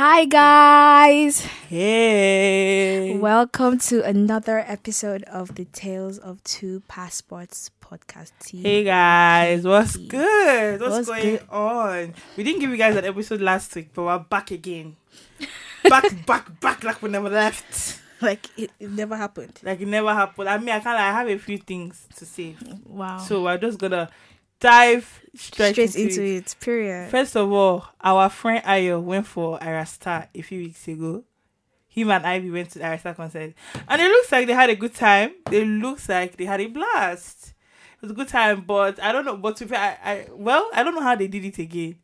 Hi, guys. Hey. Welcome to another episode of the Tales of Two Passports podcast. Hey guys, what's good? What's, What's going good? on? We didn't give you guys an episode last week, but we're back again. back, back, back, like we never left. Like, it, it never happened. Like it never happened. I mean, I of I have a few things to say, Wow. so we're just gonna dive straight, Straight into, into it. it, period. First of all, our friend Ayo went for Ayra Starr a few weeks ago. Him and Ivy went to the Ayra Starr concert, and it looks like they had a good time. It looks like they had a blast. It was a good time, but I don't know. But to be, I, I well, I don't know how they did it again.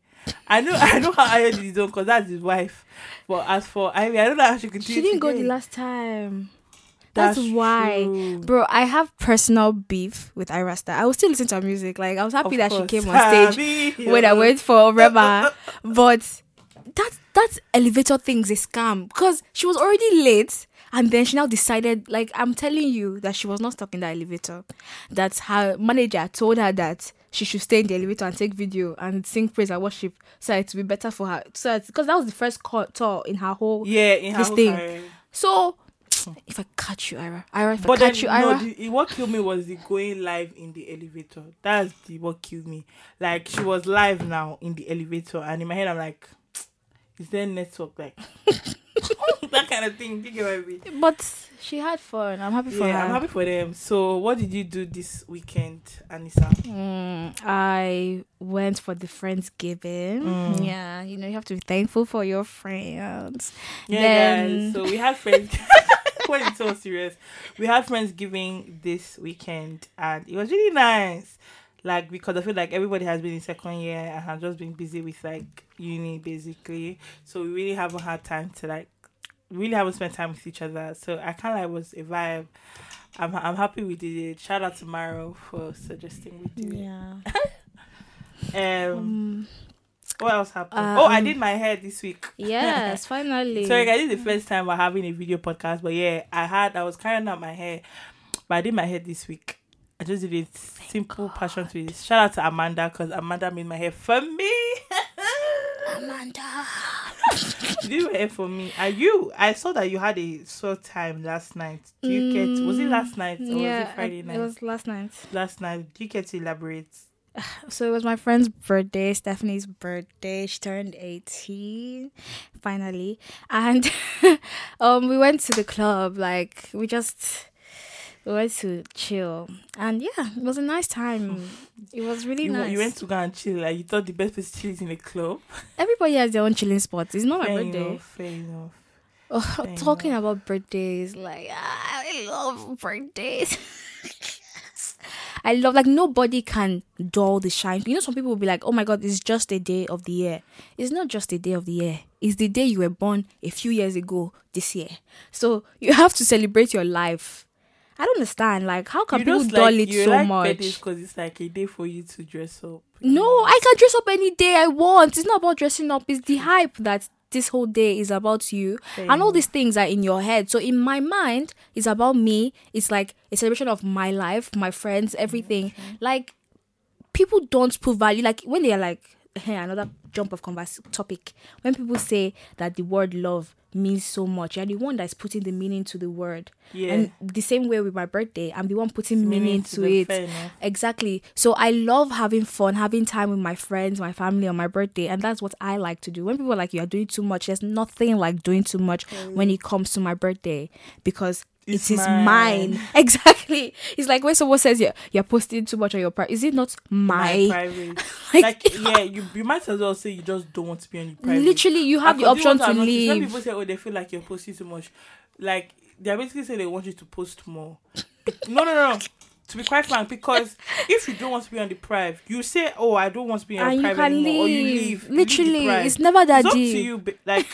I know, I know how Ayo did his own because that's his wife. But as for Ivy, I don't know how she could She didn't go the last time. That's, That's why. true. Bro, I have personal beef with Ayra Starr. I will still listen to her music. Like, I was happy Of that she came on stage when I went for Rema. but that that elevator thing's a scam because she was already late and then she now decided like I'm telling you that she was not stuck in the elevator. That her manager told her that she should stay in the elevator and take video and sing praise and worship so it would be better for her. So because that was the first call, tour in her whole. Yeah, in her this whole thing. If I catch you, Ira, Ira, if But I then, catch you, no, Ira, the, what killed me was the going live in the elevator. That's the what killed me. Like she was live now in the elevator, and in my head I'm like, is there a network like that kind of thing? Do you get what I mean? but she had fun. I'm happy for Yeah, her. I'm happy for them. So, what did you do this weekend, Anissa? Mm, I went for the Friendsgiving. Mm. Yeah, you know, you have to be thankful for your friends. Yeah, Then- guys. So we had friends. when it's so serious, we had friends giving this weekend, and it was really nice. Like because I feel like everybody has been in second year and has just been busy with like uni basically, so we really haven't had time to like really haven't spent time with each other. So I kind of like was a vibe. I'm I'm happy we did it. Shout out to Maro for suggesting we do Yeah. it. Um, Um, what else happened? uh, oh, I um, did my hair this week. yes, finally. Sorry, guys, this is the first time we're having a video podcast, but yeah, I had I was carrying out my hair, but I did my hair this week. I just did it simple passion to it. Shout out to Amanda because Amanda made my hair for me. Amanda. my hair for me. Are you, I saw that you had a short time last night. Do you get? Was it last night or was it Friday night? It was last night. last night. Do you get to elaborate? So it was my friend's birthday, Stephanie's birthday. She turned 18 finally. And um we went to the club like we just we went to chill. And yeah, it was a nice time. It was really You, nice. you went to go and chill. Like you thought the best place to chill is in a club. Everybody has their own chilling spots. It's not my birthday. enough. Fair enough. Oh, Fair talking about birthdays, like ah, I love birthdays. I love like nobody can dull the shine. You know, some people will be like, "Oh my god, it's just a day of the year." It's not just a day of the year. It's the day you were born a few years ago this year. So you have to celebrate your life. I don't understand. Like, how can You people dull like, it you so like much? because it's like a day for you to dress up. No, I can dress up any day I want. It's not about dressing up. It's the hype that this whole day is about you. Fair and all these things are in your head. So in my mind, it's about me. It's like a celebration of my life, my friends, everything. Like people don't put value. Like when they are like Eh, another jump of converse topic. When people say that the word love means so much, you're the one that's putting the meaning to the word. Yeah. And the same way with my birthday, I'm the one putting Meaning meaning to it. Exactly. So I love having fun, having time with my friends, my family on my birthday, and that's what I like to do. When people are like you are doing too much, there's nothing like doing too much when it comes to my birthday because It's it is mine. mine. Exactly. It's like when someone says you're, you're posting too much on your private. Is it not my? private. Like- like, yeah, you you might as well say you just don't want to be on your private. Literally, you have And the option to have noticed When leave. people say, "Oh, they feel like you're posting too much," like they're basically saying they want you to post more. no, no, no. To be quite frank, because if you don't want to be on the private, you say, "Oh, I don't want to be on and you private can anymore," leave. or you leave. You leave Literally, it's never that It's up to deep. you. Like,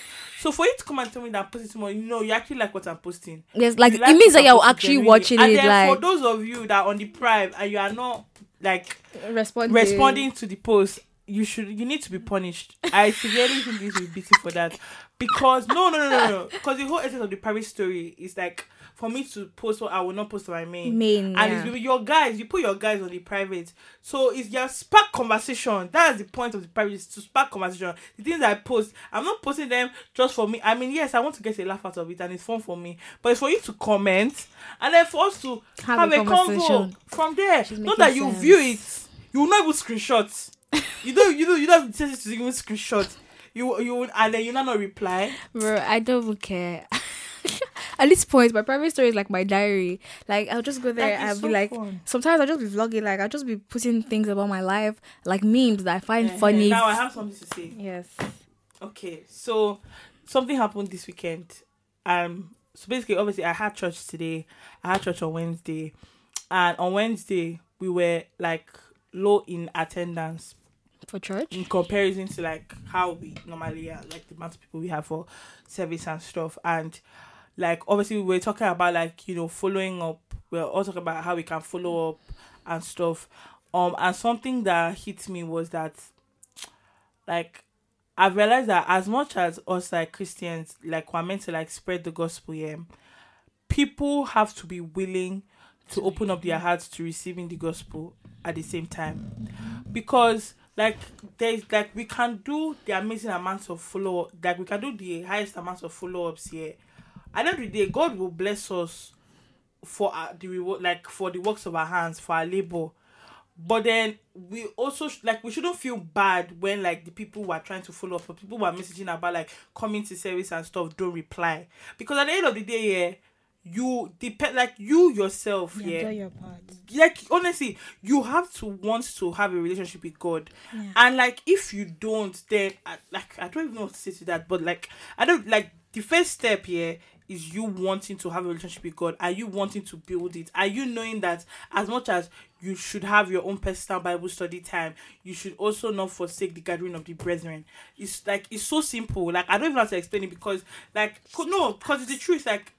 so for you to come and tell me that I'm posting much, you know, you actually like what I'm posting. Yes, like You it means that you're actually genuinely. watching and it. then Like for those of you that are on the prime and you are not like responding. responding to the post, you should you need to be punished. I severely think you should be beaten for that. Because no no no no no because the whole essence of the Paris story is like for me to post what I will not post on my main. Main, and yeah. it's with your guys. You put your guys on the private, so it's your spark conversation. That's the point of the private is to spark conversation. The things I post, I'm not posting them just for me. I mean, yes, I want to get a laugh out of it, and it's fun for me. But it's for you to comment, and then for us to Have have, a a, convo conversation. from there. Not that you sense. view it, you will not even screenshot. you don't, you don't, you don't have to even screenshot. You, you, and then you not not reply. Bro, I don't even care. At this point, my private story is like my diary. Like I'll just go there Like, and it's be so like, fun. sometimes I'll just be vlogging. Like I'll just be putting things about my life, like memes that I find Eh, funny. Now I have something to say. yes. Okay, so something happened this weekend. Um, so basically, obviously, I had church today. I had church on Wednesday, and on Wednesday we were like low in attendance For church. in comparison to like how we normally are, like the amount of people we have for service and stuff. And like obviously, we are talking about like you know following up. We are all talking about how we can follow up and stuff. Um, and something that hit me was that like I've realized that as much as us like Christians, like we're meant to like spread the gospel, yeah, people have to be willing to open up their hearts to receiving the gospel at the same time. Because like there's like we can do the amazing amounts of follow like we can do the highest amounts of follow ups here. At the end of the day, God will bless us for uh, the reward like for the works of our hands, for our labor but then we also like we shouldn't feel bad when like the people were trying to follow up or people were messaging about like coming to service and stuff don't reply because at the end of the day yeah you depend like you yourself yeah, your part. like honestly you have to want to have a relationship with god Yeah. and like if you don't then I, like i don't even know what to say to that but like i don't like the first step here is you wanting to have a relationship with god? Are you wanting to build it? Are you knowing that as much as you should have your own personal bible study time you should also not forsake the gathering of the brethren? It's like it's so simple. Like i don't even have to explain it because like no because it's the truth. Like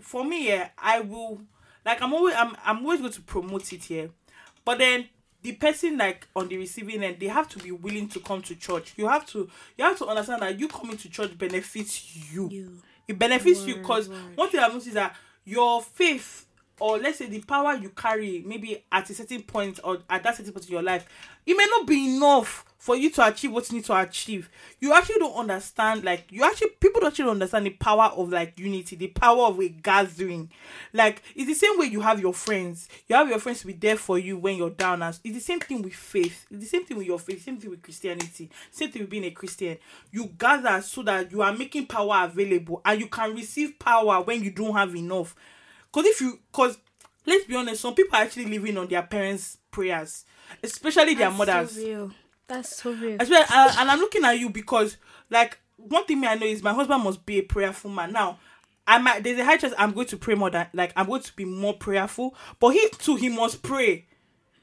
for me yeah i will like i'm always i'm, I'm always going to promote it here but then the person like on the receiving end they have to be willing to come to church. You have to you have to understand that you coming to church benefits you, You. It benefits you because one thing i've noticed is that your faith or let's say the power you carry maybe at a certain point or at that certain point in your life it may not be enough for you to achieve what you need to achieve. You actually don't understand like you actually people don't actually understand the power of like unity the power of a gathering. Like it's the same way you have your friends. You have your friends to be there for you when you're down. And it's the same thing with faith. It's the same thing with your faith. Same thing with christianity. Same thing with being a christian. You gather so that you are making power available and you can receive power when you don't have enough because if you because let's be honest some people are actually living on their parents prayers especially their That's mothers So real. That's so real. Especially, and, and I'm looking at you because, like, one thing me I know is my husband must be a prayerful man. Now, I might there's a high chance I'm going to pray more than like I'm going to be more prayerful, but he too he must pray.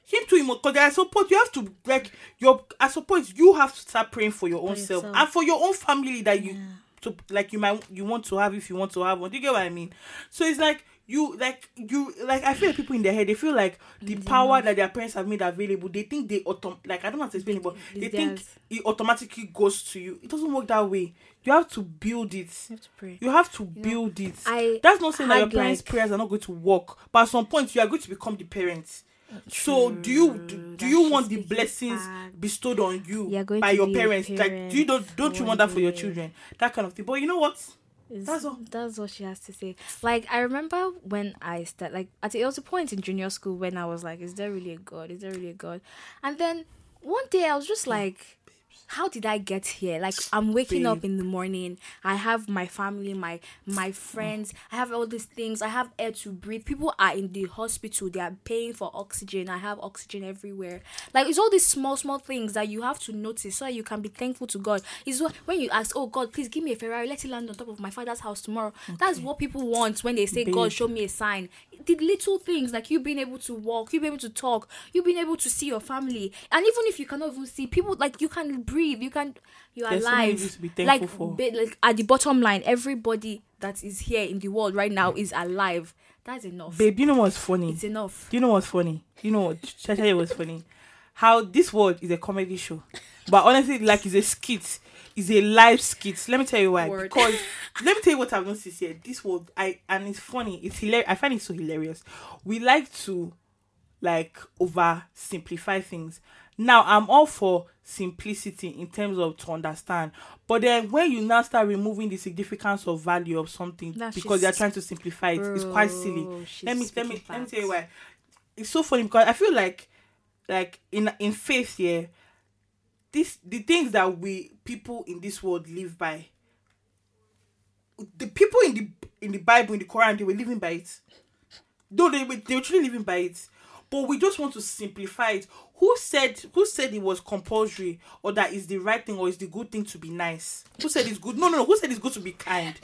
Him too, he must because I point you have to like your I suppose you have to start praying for your own self and for your own family that you Yeah. to like you might you want to have if you want to have one. Do you get what I mean? So it's like you like you like I feel like people in their head they feel like the power that their parents have made available they think they autom like I don't know how to explain it but they think it automatically goes to you. It doesn't work that way. You have to build it. You have to pray. You have to build it. I That's not saying that your parents' like- prayers are not going to work, but at some point you are going to become the parents. So do you do, do you want the blessings fact. bestowed on you by your parents? Like do you don't don't you want that for your children? That kind of thing. But you know what? Is- That's all. That's what she has to say. Like I remember when I started, like at it was a point in junior school when I was like, "Is there really a God? Is there really a God?" And then one day I was just hmm. like, "How did I get here?" Like I'm waking up in the morning. I have my family, my my friends. I have all these things. I have air to breathe. People are in the hospital. They are paying for oxygen. I have oxygen everywhere. Like it's all these small small things that you have to notice so you can be thankful to God. Is what when you ask, "Oh God, please give me a Ferrari. Let it land on top of my father's house tomorrow." That's what people want when they say, Babe. "God, show me a sign." The little things like you being able to walk, you being able to talk, you being able to see your family, and even if you cannot even see people, like you can breathe, you can, you are There's alive. to be like, like at the bottom line, everybody that is here in the world right now is alive. That's enough. Babe, you know what's funny? It's enough. Do you know what's funny? You know what? Chacha was funny. How this world is a comedy show, but honestly, like it's a skit. is a live skit. Let me tell you why. Word. Because let me tell you what I've noticed here. This world, I and it's funny. It's hilarious. I find it so hilarious. We like to like oversimplify things. Now I'm all for simplicity in terms of to understand, but then when you now start removing the significance of value of something because you're trying to simplify it, it's quite silly. Let me let me speaking let me tell you why. It's so funny because I feel like like in in faith here, this the things that we people in this world live by. The people in the in the Bible in the Quran they were living by it. Though they were they were truly living by it, but we just want to simplify it. Who said who said it was compulsory or that is the right thing or is the good thing to be nice? Who said it's good? No, no, no. Who said it's good to be kind?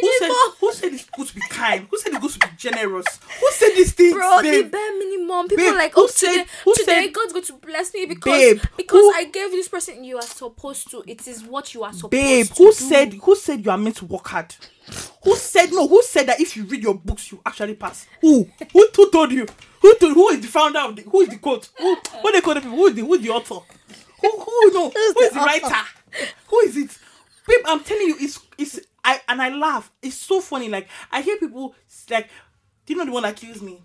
Who said who said it's good to be kind? Who said it's good to be generous? Who said these things? Bro, the bare minimum. People Babe, are like, who oh, said- today, who today said- God's going to bless me because Babe, because who- I gave this person. You are supposed to. It is what you are supposed to. Babe, to who do. said who said you are meant to work hard? Who said no? Who said that if you read your books you actually pass? Who? Who, who told you? Who told who is the founder of the who is the quote? Who what they call the people? Who is the who is the author? Who who no? Who is the writer? Who is it? Babe, I'm telling you, it's it's I and I laugh. It's so funny. Like I hear people like, do you know the one that kills me?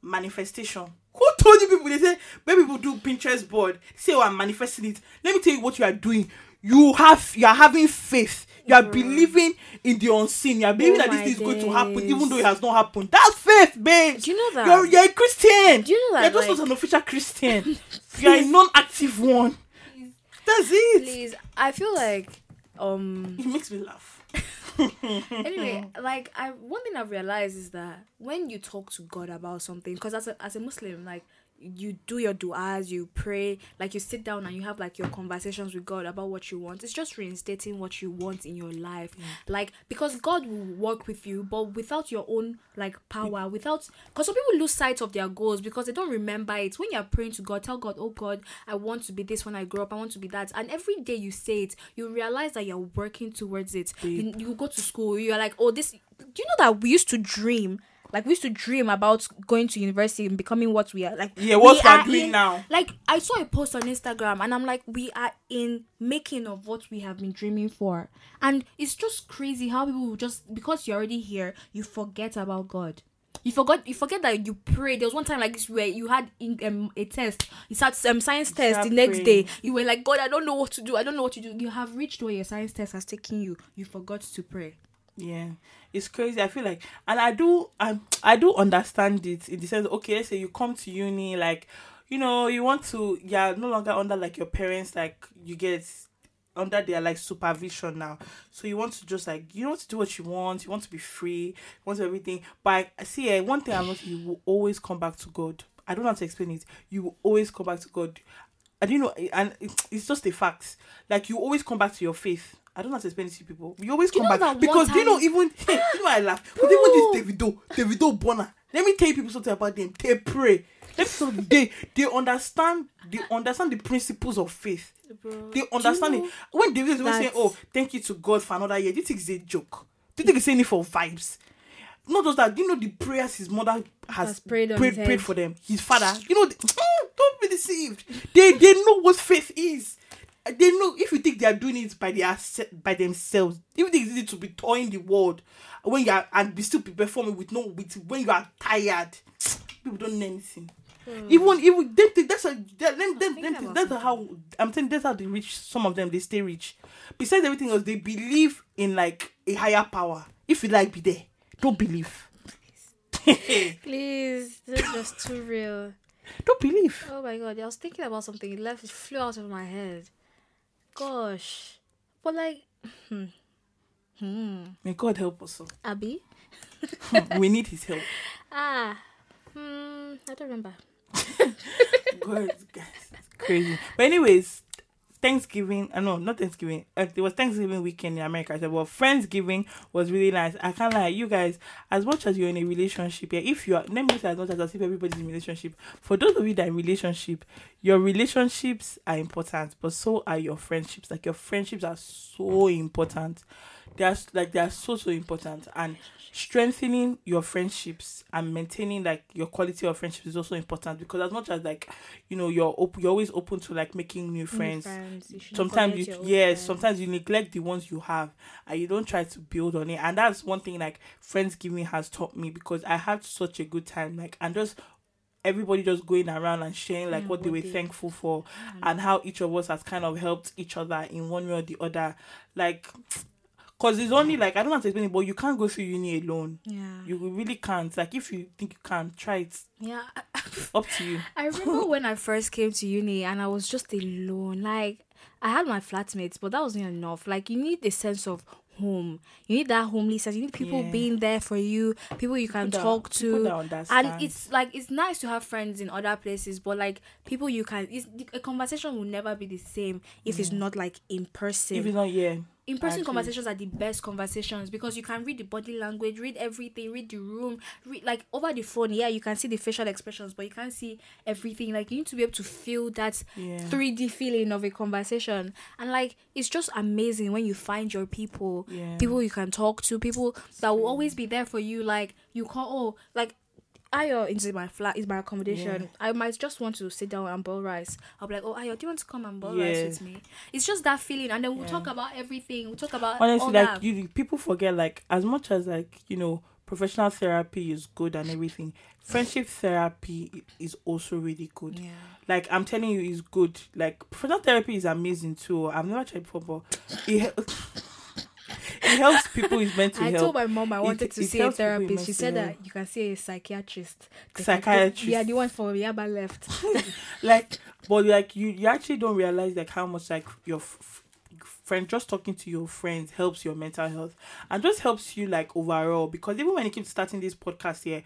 Manifestation. Who told you people? They say when people do Pinterest board, say, "Oh, I'm manifesting it." Let me tell you what you are doing. You have you are having faith. You are believing in the unseen. You are believing Oh that this is going to happen, even though it has not happened. That's faith, babe. Do you know that? You're, you're a Christian. Do you know that, You're just like- not an official Christian. you're a non-active one. That's it. Please, I feel like um It makes me laugh. anyway like i one thing i've realized is that when you talk to god about something because as a, as a muslim like you do your du'as you pray like you sit down and you have like your conversations with god about what you want. It's just reinstating what you want in your life. Mm. Like because god will work with you but without your own like power without because some people lose sight of their goals because they don't remember it. When you're praying to god tell god oh god i want to be this when i grow up. I want to be that. And every day you say it you realize that you're working towards it. You, you go to school you're like oh this do you know that we used to dream like we used to dream about going to university and becoming what we are. Like Yeah, what we are doing in- now. like i saw a post on instagram and i'm like we are in making of what we have been dreaming for. And it's just crazy how people just because you're already here you forget about god. You forgot you forget that you prayed. There was one time like this where you had in, um, a test. You sat um, science test the next day. You were like god i don't know what to do. I don't know what to do. You have reached where your science test has taken you. You forgot to pray Yeah, it's crazy. I feel like, and I do, I, I do understand it in the sense. Okay, let's say you come to uni, like, you know, you want to, you're no longer under like your parents, like you get under their like supervision now. So you want to just like you want to do what you want. You want to be free. You want everything. But I see, eh, one thing I know, you will always come back to God. I don't have to explain it. You will always come back to God. I didn't know, and it's just a fact. Like you always come back to your faith. I don't have to explain it to people. We always Do come back because do you know even you know I laugh. But even this Davido, Davido Burna. Let me tell you people something about them. They pray. Let me they they understand they understand the principles of faith. They understand know it. When David is saying, "Oh, thank you to God for another year," do you think it's a joke? Do you think he's saying it for vibes? Not just that. Do you know the prayers his mother has, Has prayed prayed, prayed for them? His father. You know, the, don't be deceived. They they know what faith is. They know if you think they are doing it by their by themselves, if they easy to be toying the world when you are and be still be performing with no with when you are tired, people don't know anything. Hmm. Even even they, they, that's that, them, them, them, that's how I'm saying that's how they reach some of them they stay rich. Besides everything else, they believe in like a higher power. If you like be there, don't believe. please this is just too real don't believe. Oh my god, I was thinking about something. It left, it flew out of my head. Gosh, but like, hmm, hmm, May God help us. all. Abby, we need His help. ah, hmm, I don't remember. God, guys, it's crazy. But anyways, Thanksgiving. I uh, know not Thanksgiving. Uh, it was Thanksgiving weekend in America. I said, well, Friendsgiving was really nice. I can't lie, you guys. As much as you're in a relationship, yeah, if you are, let me say as much as as if everybody's in relationship. For those of you that are in relationship, your relationships are important, but so are your friendships. Like your friendships are so important. They are like they are so so important, and strengthening your friendships and maintaining like your quality of friendships is also important because as much as like you know you're op- you're always open to like making new friends. friends, you sometimes you yes friends. sometimes you neglect the ones you have and you don't try to build on it and that's one thing like friendsgiving has taught me because i had such a good time like and just everybody just going around and sharing like Yeah, what they what were they- thankful for and how each of us has kind of helped each other in one way or the other like because it's only like i don't have to explain it but you can't go through uni alone Yeah. you really can't like if you think you can try it yeah. up to you I remember when I first came to uni and I was just alone. Like I had my flatmates, but that wasn't enough. Like you need a sense of home. You need that homely sense. You need people Yeah. being there for you, people you can People talk people to. that. And it's like it's nice to have friends in other places, but like people you can. It's, a conversation will never be the same if it's not like in person if it's not yeah in person conversations are the best conversations because you can read the body language, read everything, read the room, read like over the phone. Yeah, you can see the facial expressions, but you can't see everything. Like you need to be able to feel that Yeah. 3D feeling of a conversation, and like it's just amazing when you find your people, Yeah. people you can talk to, people that will always be there for you. Like you call, oh, like. Ayo into my flat is my accommodation. Yeah. I might just want to sit down and boil rice. I'll be like, oh, Ayo, do you want to come and boil Yeah. rice with me? It's just that feeling, and then we'll Yeah. talk about everything. We'll talk about honestly all like that. you people forget like as much as like you know professional therapy is good and everything friendship therapy is also really good Yeah. like i'm telling you it's good like professional therapy is amazing too i've never tried before but it helps people with mental health. I told my mom I It- wanted to it see a helps people with therapist. She said that you can see a psychiatrist. Psychiatrist. Yeah, the one for Yaba left. like but like you you actually don't realize like how much like your f- friend just talking to your friends helps your mental health and just helps you like overall because even when you keep starting this podcast here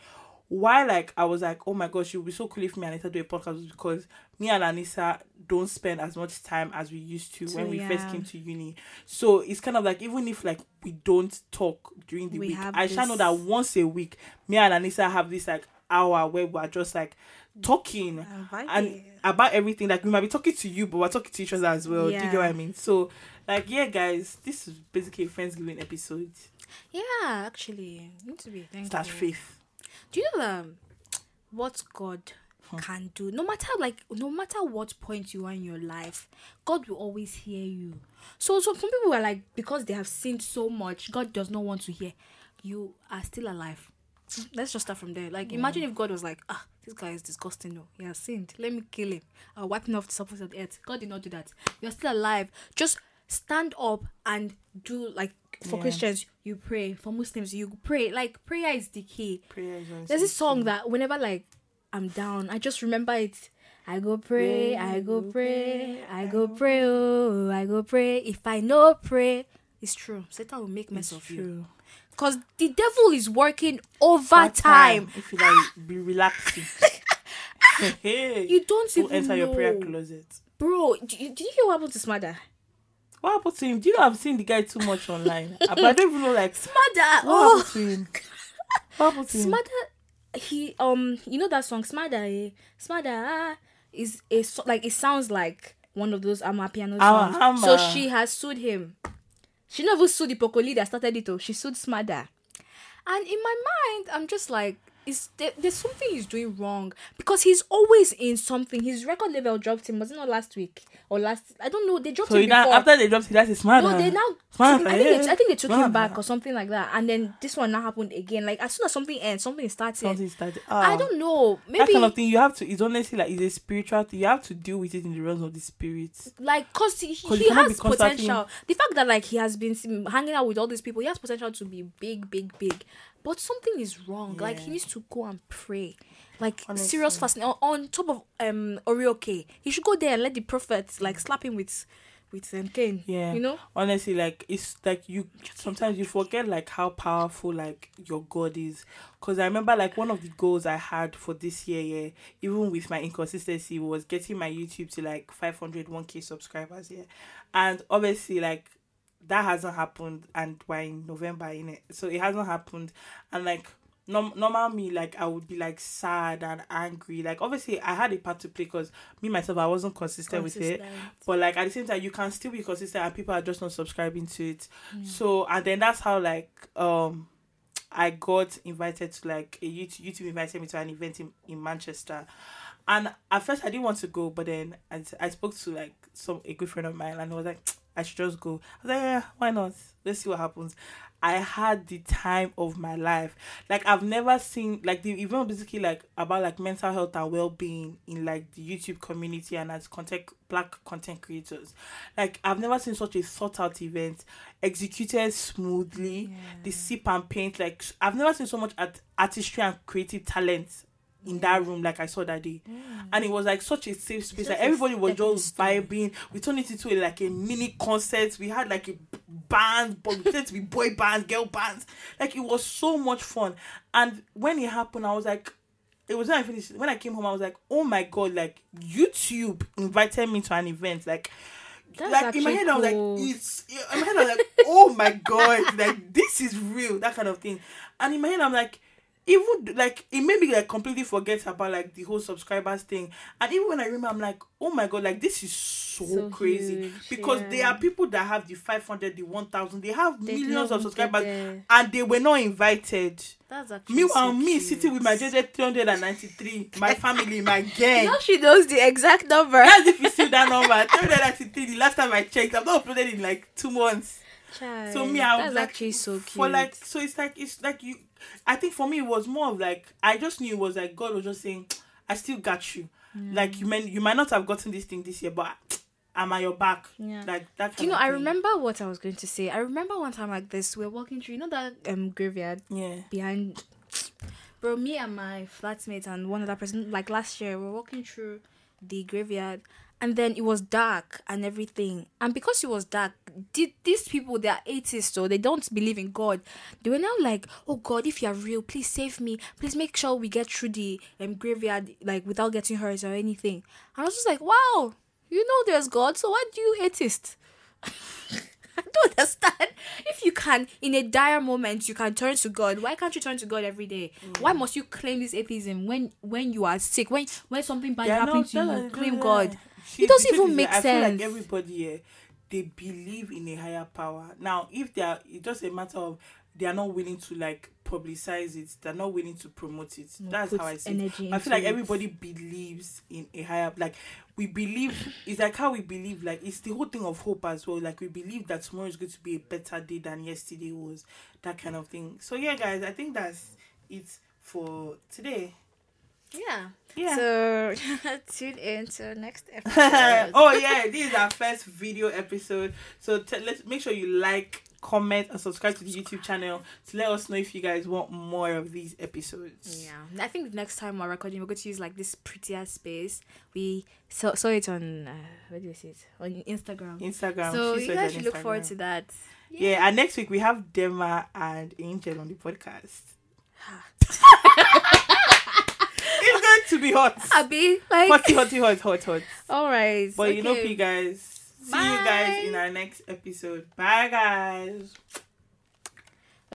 why like I was like, oh my gosh, it would be so cool if me and Anita do a podcast because me and Anissa don't spend as much time as we used to when So, we first came to uni. So it's kind of like even if like we don't talk during the We week, I shall know that once a week, me and Anissa have this like hour where we're just like talking and about everything. Like we might be talking to you, but we're talking to each other as well. Do you get what I mean? So, like, yeah, guys, this is basically a Friendsgiving episode. yeah, actually, need to be thankful. Slash faith. Do you know um, what God can do? No matter like, no matter what point you are in your life, God will always hear you. So, so some people are like, because they have sinned so much, God does not want to hear. You are still alive. Let's just start from there. Like, imagine if God was like, ah, this guy is disgusting. No, he has sinned. Let me kill him. I'll wipe him off the surface of the earth. God did not do that. You're still alive. Just stand up and do like for Yeah. Christians, you pray. For Muslims, you pray. Like prayer is the key. Prayer is There's this song that whenever like I'm down, I just remember it. I go pray, I go pray, I go pray, oh, I go pray. If I know pray, it's true. Satan will make mess It's of you. true. Cause the devil is working over Part time. If you like, be relaxing. hey, You don't even enter know, your prayer closet. bro. Did you, you hear what happened to Smada? What happened to him? Do you know I've seen the guy too much online? Uh, I don't even know like Smada, what oh, happened to him. What happened to him? Smada. He um, you know that song Smada, eh? Smada ah, is a like it sounds like one of those amapiano songs. So she has sued him. She never sued the Pokoli that started it. Oh, she sued Smada. And in my mind, I'm just like, is there, there's something he's doing wrong because he's always in something. His record level dropped him. Was it not last week or last? I don't know. They dropped So him now, before. after they dropped it, that's his mother. No, they now. Smart, I think they. I think they took him back or something like that. And then this one now happened again. Like as soon as something ends, something starts. Something started. I Ah. don't know. Maybe that kind of thing you have to it's honestly like it's a spiritual thing you have to deal with it in the realms of the spirit like cause he, 'Cause he has potential. The fact that like he has been hanging out with all these people, he has potential to be big, big, big. But something is wrong. Like he needs to go and pray. Like Honestly. serious fasting on, on top of um Orioke. He should go there and let the prophet like slap him with with um, cane. yeah You know? honestly like it's like you sometimes you forget like how powerful like your god is because i remember like one of the goals i had for this year yeah even with my inconsistency was getting my youtube to like 500 1k subscribers yeah and obviously like that hasn't happened and we're in november in it so it hasn't happened and like norm- normal me like I would be like sad and angry. Like obviously I had a part to play because me myself I wasn't consistent, with it. But like at the same time you can still be consistent and people are just not subscribing to it. So and then that's how like um I got invited to like a YouTube YouTube invited me to an event in, in Manchester. And at first I didn't want to go, but then I, I spoke to like some a good friend of mine and I was like, I should just go. I was like, yeah, why not? Let's see what happens. I had the time of my life. Like I've never seen like the event basically like about like mental health and well being in like the YouTube community and as content black content creators. Like I've never seen such a thought out event executed smoothly. The sip and paint like I've never seen so much art- artistry and creative talent in that room like I saw that day. And it was like such a safe space. Like everybody was just vibing. We turned it into a, like a mini concert. We had like a band, but we it to be boy bands, girl bands. Like it was so much fun. And when it happened, I was like, it was when I finished. When I came home, I was like, oh my god, like YouTube invited me to an event. Like That's like in my head, I was like, it's in my head, I was like, oh my god, like this is real, that kind of thing. And in my head, I'm like, even like it made me like completely forget about like the whole subscribers thing. And even when I remember, I'm like, oh my god, like this is so, So crazy huge, because there are people that have the 500, the 1000, they have They millions of subscribers, and they were not invited. That's actually Meanwhile, so me cute. sitting with my JJ 393, my family, my gang. Now she knows the exact number. That's if you see that number. 393, the last time I checked, I've not uploaded in like two months. Child, So me, I was like, actually so cute. For like, so it's like it's like you. I think for me, it was more of like I just knew it was like God was just saying, "I still got you." Like you mean you might not have gotten this thing this year, but I'm at your back. Yeah. Like that. Kind Do you know? I remember what I was going to say. I remember one time like this. We were walking through. You know that um graveyard Yeah. behind. Bro, me and my flatmate and one other person, like last year, we were walking through the graveyard, and then it was dark and everything. And because it was dark, did these people they are atheists, so they don't believe in God. They were now like, "Oh God, if you are real, please save me. Please make sure we get through the um, graveyard like without getting hurt or anything." And I was just like, "Wow, you know there's God, so why do you atheist?" I don't understand. If you can, in a dire moment, you can turn to God. Why can't you turn to God every day? Why must you claim this atheism when when you are sick? When when something bad Yeah, happens no, to you, claim. God. See, It doesn't even make that I feel like sense. everybody here, they believe in a higher power. Now, if they are, it's just a matter of they are not willing to like publicize it. They're not willing to promote it. That's how I see energy it. I feel like it. everybody believes in a higher. Like we believe. It's like how we believe. Like it's the whole thing of hope as well. Like we believe that tomorrow is going to be a better day than yesterday was. That kind of thing. So yeah, guys, I think that's it for today. Yeah. Yeah. So tune in to next episode. oh yeah, this is our first video episode. So t- let's make sure you like, comment, and subscribe to the YouTube channel to let us know if you guys want more of these episodes. Yeah, I think next time we're recording, we're going to use like this prettier space. We saw, saw it on uh, where do you see it on Instagram. Instagram. so she you guys should look forward to that. Yeah, and next week we have Dema and Angel on the podcast. going to be hot. Abby, like, Hotty, hotty, hot, hot, hot. all right. But you know, okay. you guys. See you guys in our next episode. Bye, guys.